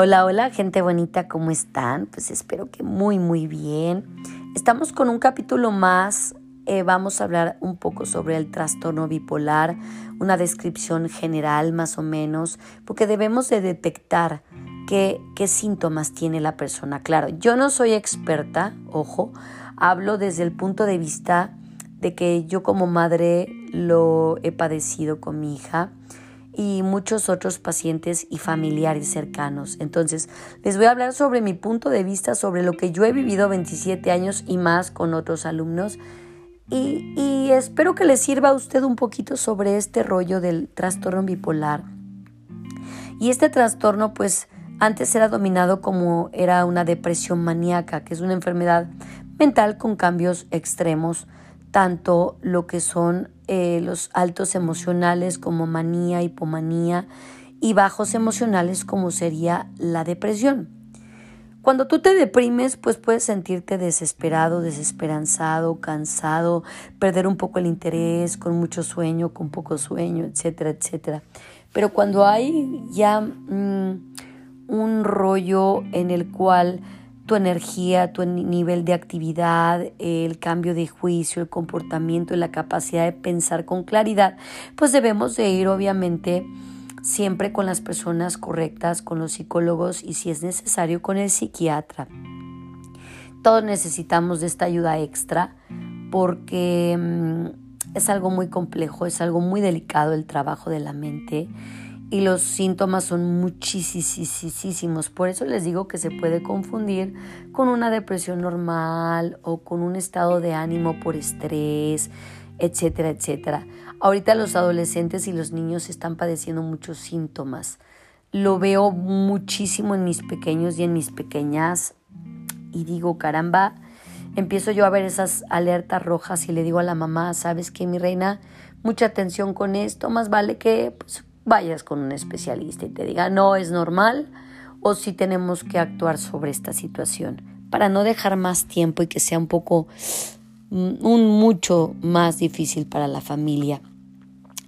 Hola, hola, gente bonita, ¿cómo están? Pues espero que muy, muy bien. Estamos con un capítulo más. Eh, vamos a hablar un poco sobre el trastorno bipolar, una descripción general más o menos, porque debemos de detectar qué, qué síntomas tiene la persona. Claro, yo no soy experta, ojo, hablo desde el punto de vista de que yo como madre lo he padecido con mi hija y muchos otros pacientes y familiares cercanos. Entonces, les voy a hablar sobre mi punto de vista, sobre lo que yo he vivido 27 años y más con otros alumnos. Y, espero que les sirva a usted un poquito sobre este rollo del trastorno bipolar. Y este trastorno, pues, antes era dominado como era una depresión maníaca, que es una enfermedad mental con cambios extremos, tanto lo que son eh, los altos emocionales como manía, hipomanía y bajos emocionales como sería la depresión. Cuando tú te deprimes, pues puedes sentirte desesperado, desesperanzado, cansado, perder un poco el interés, con mucho sueño, con poco sueño, etcétera, etcétera. Pero cuando hay ya mm, un rollo en el cual tu energía, tu nivel de actividad, el cambio de juicio, el comportamiento y la capacidad de pensar con claridad, pues debemos de ir obviamente siempre con las personas correctas, con los psicólogos y si es necesario con el psiquiatra. Todos necesitamos de esta ayuda extra porque mm, es algo muy complejo, es algo muy delicado el trabajo de la mente y los síntomas son muchísimos. Por eso les digo que se puede confundir con una depresión normal o con un estado de ánimo por estrés, etcétera, etcétera. Ahorita los adolescentes y los niños están padeciendo muchos síntomas. Lo veo muchísimo en mis pequeños y en mis pequeñas y digo, caramba, empiezo yo a ver esas alertas rojas y le digo a la mamá, ¿sabes qué, mi reina? Mucha atención con esto, más vale que pues, vayas con un especialista y te diga no es normal o si tenemos que actuar sobre esta situación para no dejar más tiempo y que sea un poco mm, un mucho más difícil para la familia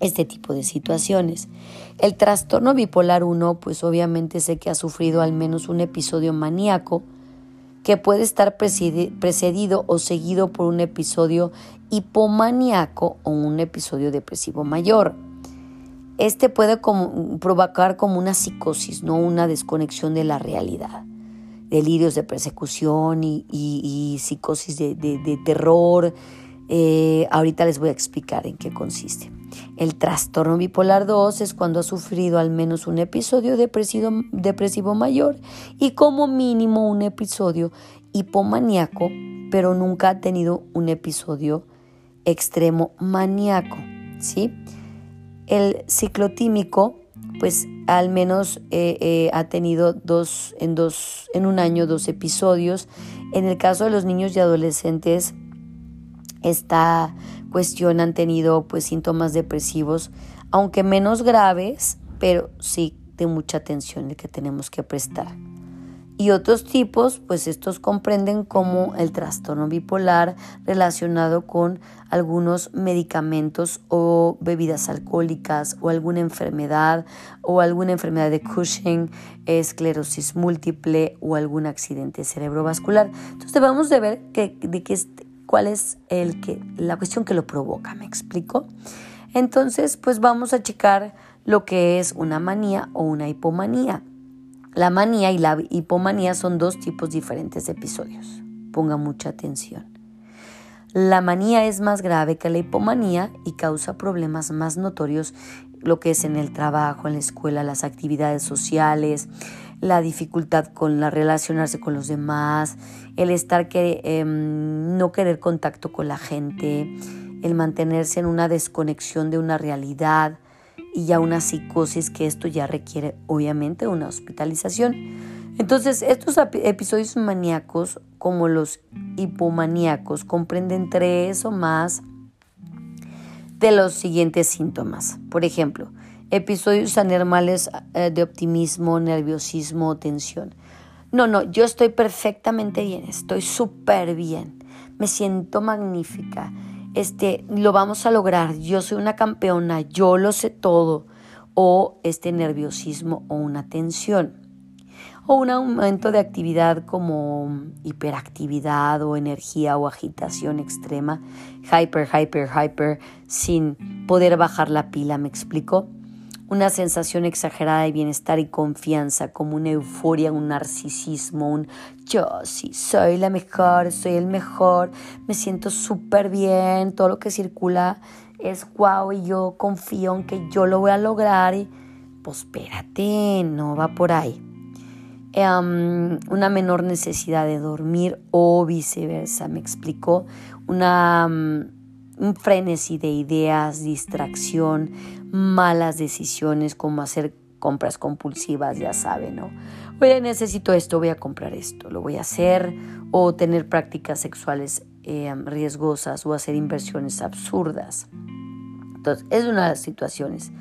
este tipo de situaciones. El trastorno bipolar 1, pues obviamente sé que ha sufrido al menos un episodio maníaco que puede estar precedido o seguido por un episodio hipomaníaco o un episodio depresivo mayor. Este puede provocar como una psicosis, no una desconexión de la realidad. Delirios de persecución y, psicosis de, terror. Eh, ahorita les voy a explicar en qué consiste. El trastorno bipolar 2 es cuando ha sufrido al menos un episodio depresivo, depresivo mayor y como mínimo un episodio hipomaníaco, pero nunca ha tenido un episodio extremo maníaco. ¿sí? El ciclotímico, pues al menos eh, eh, ha tenido dos en, dos, en un año dos episodios. En el caso de los niños y adolescentes, esta cuestión han tenido pues síntomas depresivos, aunque menos graves, pero sí de mucha atención de que tenemos que prestar. Y otros tipos, pues estos comprenden como el trastorno bipolar relacionado con algunos medicamentos o bebidas alcohólicas o alguna enfermedad o alguna enfermedad de Cushing, esclerosis múltiple o algún accidente cerebrovascular. Entonces debemos de ver cuál es el que, la cuestión que lo provoca, ¿me explico? Entonces, pues vamos a checar lo que es una manía o una hipomanía. La manía y la hipomanía son dos tipos diferentes de episodios. Ponga mucha atención. La manía es más grave que la hipomanía y causa problemas más notorios, lo que es en el trabajo, en la escuela, las actividades sociales, la dificultad con la relacionarse con los demás, el estar que em, no querer contacto con la gente, el mantenerse en una desconexión de una realidad, y ya una psicosis que esto ya requiere obviamente una hospitalización. Entonces, estos episodios maníacos como los hipomaníacos comprenden tres o más de los siguientes síntomas. Por ejemplo, episodios anormales eh, de optimismo, nerviosismo, tensión. No, no, yo estoy perfectamente bien, estoy súper bien, me siento magnífica este, lo vamos a lograr, yo soy una campeona, yo lo sé todo, o este nerviosismo o una tensión. o un aumento de actividad como hiperactividad o energía o agitación extrema, hyper, hyper, hyper, sin poder bajar la pila, ¿me explico? Una sensación exagerada de bienestar y confianza, como una euforia, un narcisismo, un yo sí soy la mejor, soy el mejor, me siento súper bien, todo lo que circula es guau y yo confío en que yo lo voy a lograr y pues espérate, no va por ahí. Em, una menor necesidad de dormir o viceversa, me explicó. Una, mm, un frenesí de ideas, distracción, malas decisiones como hacer compras compulsivas, ya saben, ¿no? Oye, necesito esto, voy a comprar esto, lo voy a hacer, o tener prácticas sexuales em, riesgosas o hacer inversiones absurdas. Entonces, es una de las situaciones.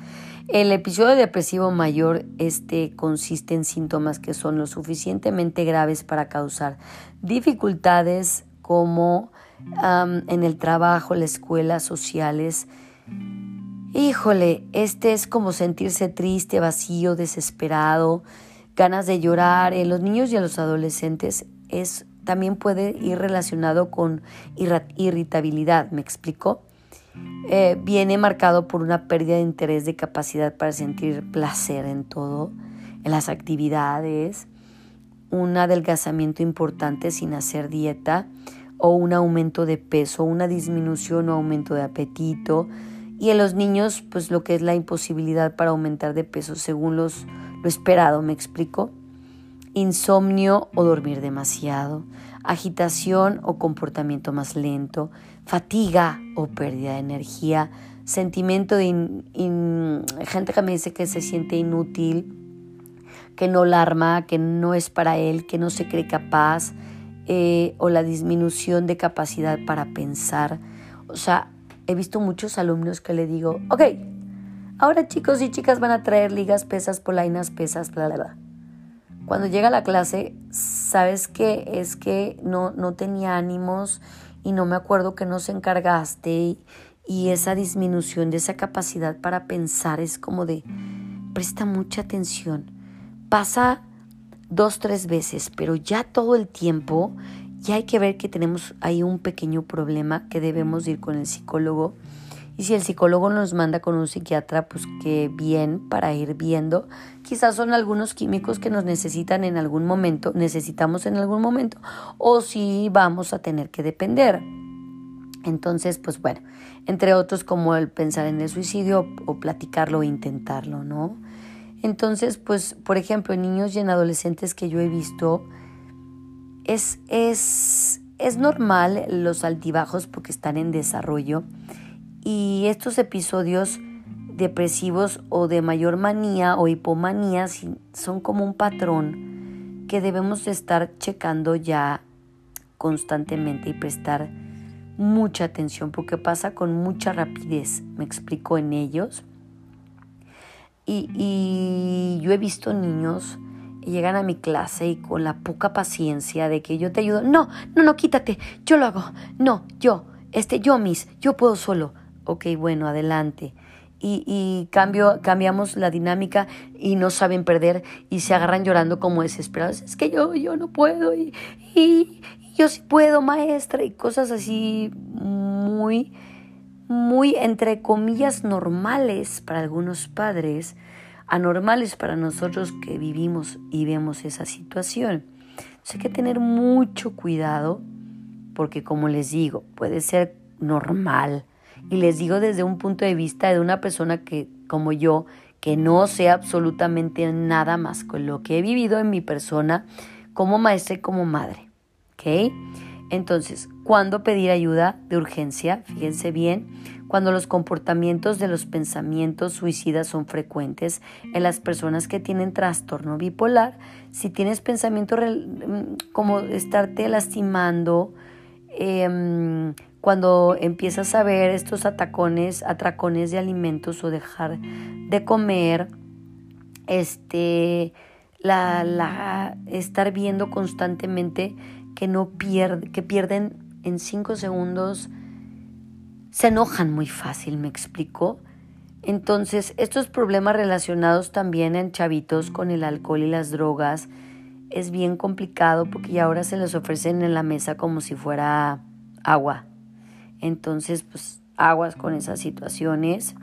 El episodio depresivo mayor este consiste en síntomas que son lo suficientemente graves para causar dificultades como en el trabajo, la escuela, sociales. Híjole, este es como sentirse triste, vacío, desesperado, ganas de llorar. En los niños y en los adolescentes es también puede ir relacionado con irritabilidad, ¿me explico? Eh, viene marcado por una pérdida de interés de capacidad para sentir placer en todo, en las actividades, un adelgazamiento importante sin hacer dieta o un aumento de peso, una disminución o aumento de apetito. Y en los niños, pues lo que es la imposibilidad para aumentar de peso según los, lo esperado, ¿me explico? Insomnio o dormir demasiado, agitación o comportamiento más lento, fatiga o pérdida de energía, sentimiento de gente que me dice que se siente inútil, que no la arma, que no es para él, que no se cree capaz, eh, o la disminución de capacidad para pensar. O sea, he visto muchos alumnos que le digo, ok, ahora chicos y chicas van a traer ligas, pesas, polainas, pesas, bla, bla, bla. Cuando llega la clase, sabes que es que no, no tenía ánimos y no me acuerdo que nos encargaste y, esa disminución de esa capacidad para pensar es como de presta mucha atención. Pasa dos, tres veces, pero ya todo el tiempo ya hay que ver que tenemos ahí un pequeño problema que debemos ir con el psicólogo. Y si el psicólogo nos manda con un psiquiatra, pues que bien para ir viendo. Quizás son algunos químicos que nos necesitan en algún momento, necesitamos en algún momento, o si vamos a tener que depender. Entonces, pues bueno, entre otros como el pensar en el suicidio o platicarlo o intentarlo, ¿no? Entonces, pues, por ejemplo, en niños y en adolescentes que yo he visto, es, es, es normal los altibajos porque están en desarrollo y estos episodios depresivos o de mayor manía o hipomanía son como un patrón que debemos estar checando ya constantemente y prestar mucha atención porque pasa con mucha rapidez, me explico en ellos. Y, yo he visto niños llegan a mi clase y con la poca paciencia de que yo te ayudo, no, no, no, quítate, yo lo hago, no, yo, este, yo, mis, yo puedo solo. Ok, bueno, adelante. Y, y cambio, cambiamos la dinámica y no saben perder y se agarran llorando como desesperados. Es que yo, yo no puedo y, y, yo sí puedo, maestra, y cosas así muy, muy, entre comillas, normales para algunos padres, anormales para nosotros que vivimos y vemos esa situación. hay que tener mucho cuidado porque, como les digo, puede ser normal. Y les digo desde un punto de vista de una persona que, como yo, que no sé absolutamente nada más con lo que he vivido en mi persona como maestra y como madre. ¿Ok? Entonces, ¿cuándo pedir ayuda de urgencia? Fíjense bien, cuando los comportamientos de los pensamientos suicidas son frecuentes en las personas que tienen trastorno bipolar, si tienes pensamiento mm, como estarte lastimando, em, cuando empiezas a ver estos atacones, atracones de alimentos o dejar de comer, este, la, la, estar viendo constantemente que no pierde, que pierden en cinco segundos, se enojan muy fácil, me explico. Entonces, estos problemas relacionados también en chavitos con el alcohol y las drogas, es bien complicado porque ya ahora se les ofrecen en la mesa como si fuera agua. Entonces, pues aguas con esas situaciones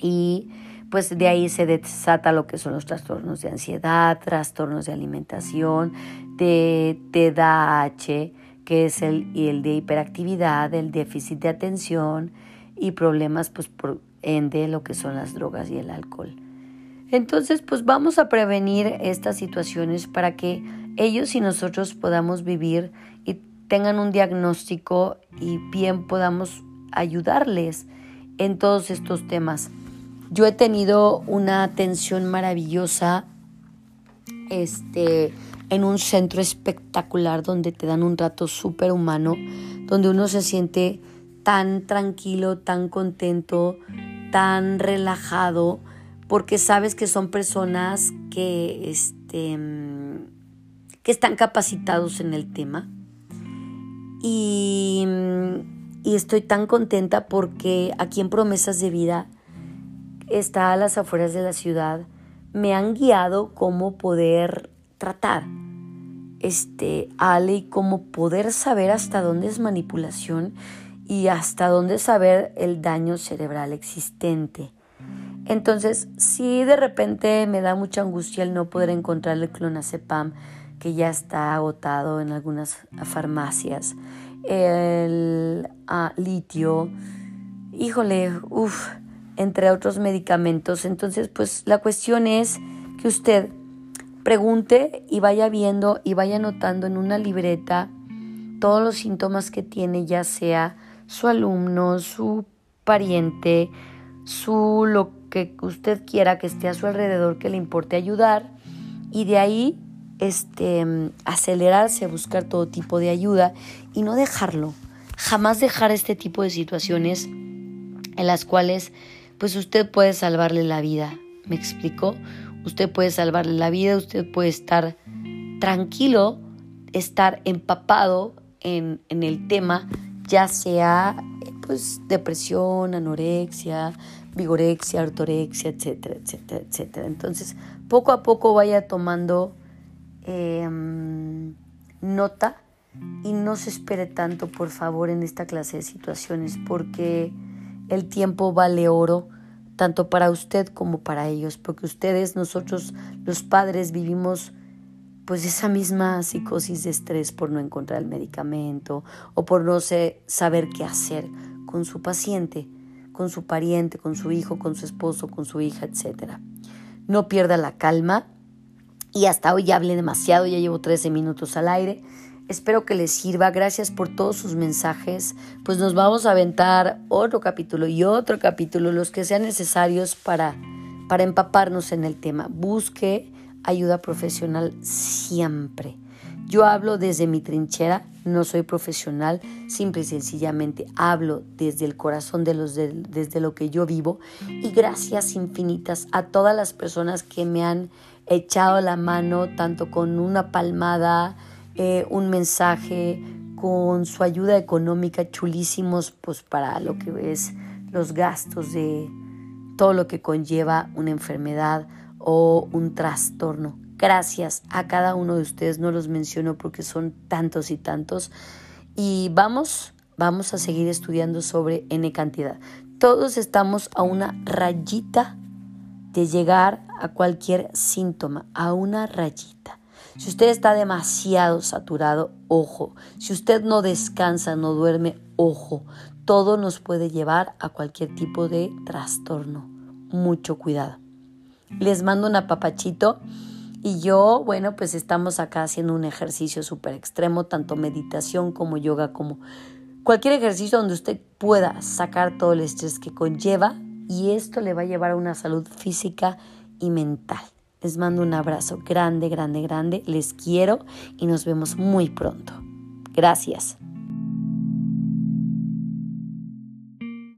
y pues de ahí se desata lo que son los trastornos de ansiedad, trastornos de alimentación, de TDAH, que es el, el de hiperactividad, el déficit de atención y problemas pues por ende lo que son las drogas y el alcohol. Entonces pues vamos a prevenir estas situaciones para que ellos y nosotros podamos vivir y tengan un diagnóstico y bien podamos ayudarles en todos estos temas. Yo he tenido una atención maravillosa este, en un centro espectacular donde te dan un rato súper humano, donde uno se siente tan tranquilo, tan contento, tan relajado, porque sabes que son personas que, este, que están capacitados en el tema. Y, y estoy tan contenta porque aquí en Promesas de Vida está a las afueras de la ciudad, me han guiado cómo poder tratar este Ale y cómo poder saber hasta dónde es manipulación y hasta dónde saber el daño cerebral existente. Entonces, si de repente me da mucha angustia el no poder encontrar el clonazepam, que ya está agotado en algunas farmacias, el ah, litio, híjole, uff, entre otros medicamentos. Entonces, pues la cuestión es que usted pregunte y vaya viendo y vaya anotando en una libreta todos los síntomas que tiene, ya sea su alumno, su pariente, su lo que usted quiera que esté a su alrededor que le importe ayudar y de ahí este acelerarse a buscar todo tipo de ayuda y no dejarlo. Jamás dejar este tipo de situaciones en las cuales pues usted puede salvarle la vida. ¿Me explico? Usted puede salvarle la vida, usted puede estar tranquilo, estar empapado en, en el tema, ya sea pues depresión, anorexia, vigorexia, ortorexia, etcétera, etcétera, etcétera. Entonces, poco a poco vaya tomando em, nota y no se espere tanto, por favor, en esta clase de situaciones, porque el tiempo vale oro, tanto para usted como para ellos, porque ustedes, nosotros los padres, vivimos pues esa misma psicosis de estrés por no encontrar el medicamento o por no saber qué hacer con su paciente, con su pariente, con su hijo, con su esposo, con su hija, etc. No pierda la calma y hasta hoy ya hablé demasiado, ya llevo 13 minutos al aire. Espero que les sirva. Gracias por todos sus mensajes. Pues nos vamos a aventar otro capítulo y otro capítulo, los que sean necesarios para, para empaparnos en el tema. Busque ayuda profesional siempre. Yo hablo desde mi trinchera, no soy profesional, simple y sencillamente hablo desde el corazón de los desde lo que yo vivo y gracias infinitas a todas las personas que me han echado la mano tanto con una palmada, eh, un mensaje con su ayuda económica chulísimos pues para lo que es los gastos de todo lo que conlleva una enfermedad o un trastorno. Gracias a cada uno de ustedes, no los menciono porque son tantos y tantos. Y vamos, vamos a seguir estudiando sobre N cantidad. Todos estamos a una rayita de llegar a cualquier síntoma, a una rayita. Si usted está demasiado saturado, ojo. Si usted no descansa, no duerme, ojo. Todo nos puede llevar a cualquier tipo de trastorno. Mucho cuidado. Les mando un apapachito y yo, bueno, pues estamos acá haciendo un ejercicio súper extremo, tanto meditación como yoga, como cualquier ejercicio donde usted pueda sacar todo el estrés que conlleva y esto le va a llevar a una salud física y mental. Les mando un abrazo grande, grande, grande. Les quiero y nos vemos muy pronto. Gracias.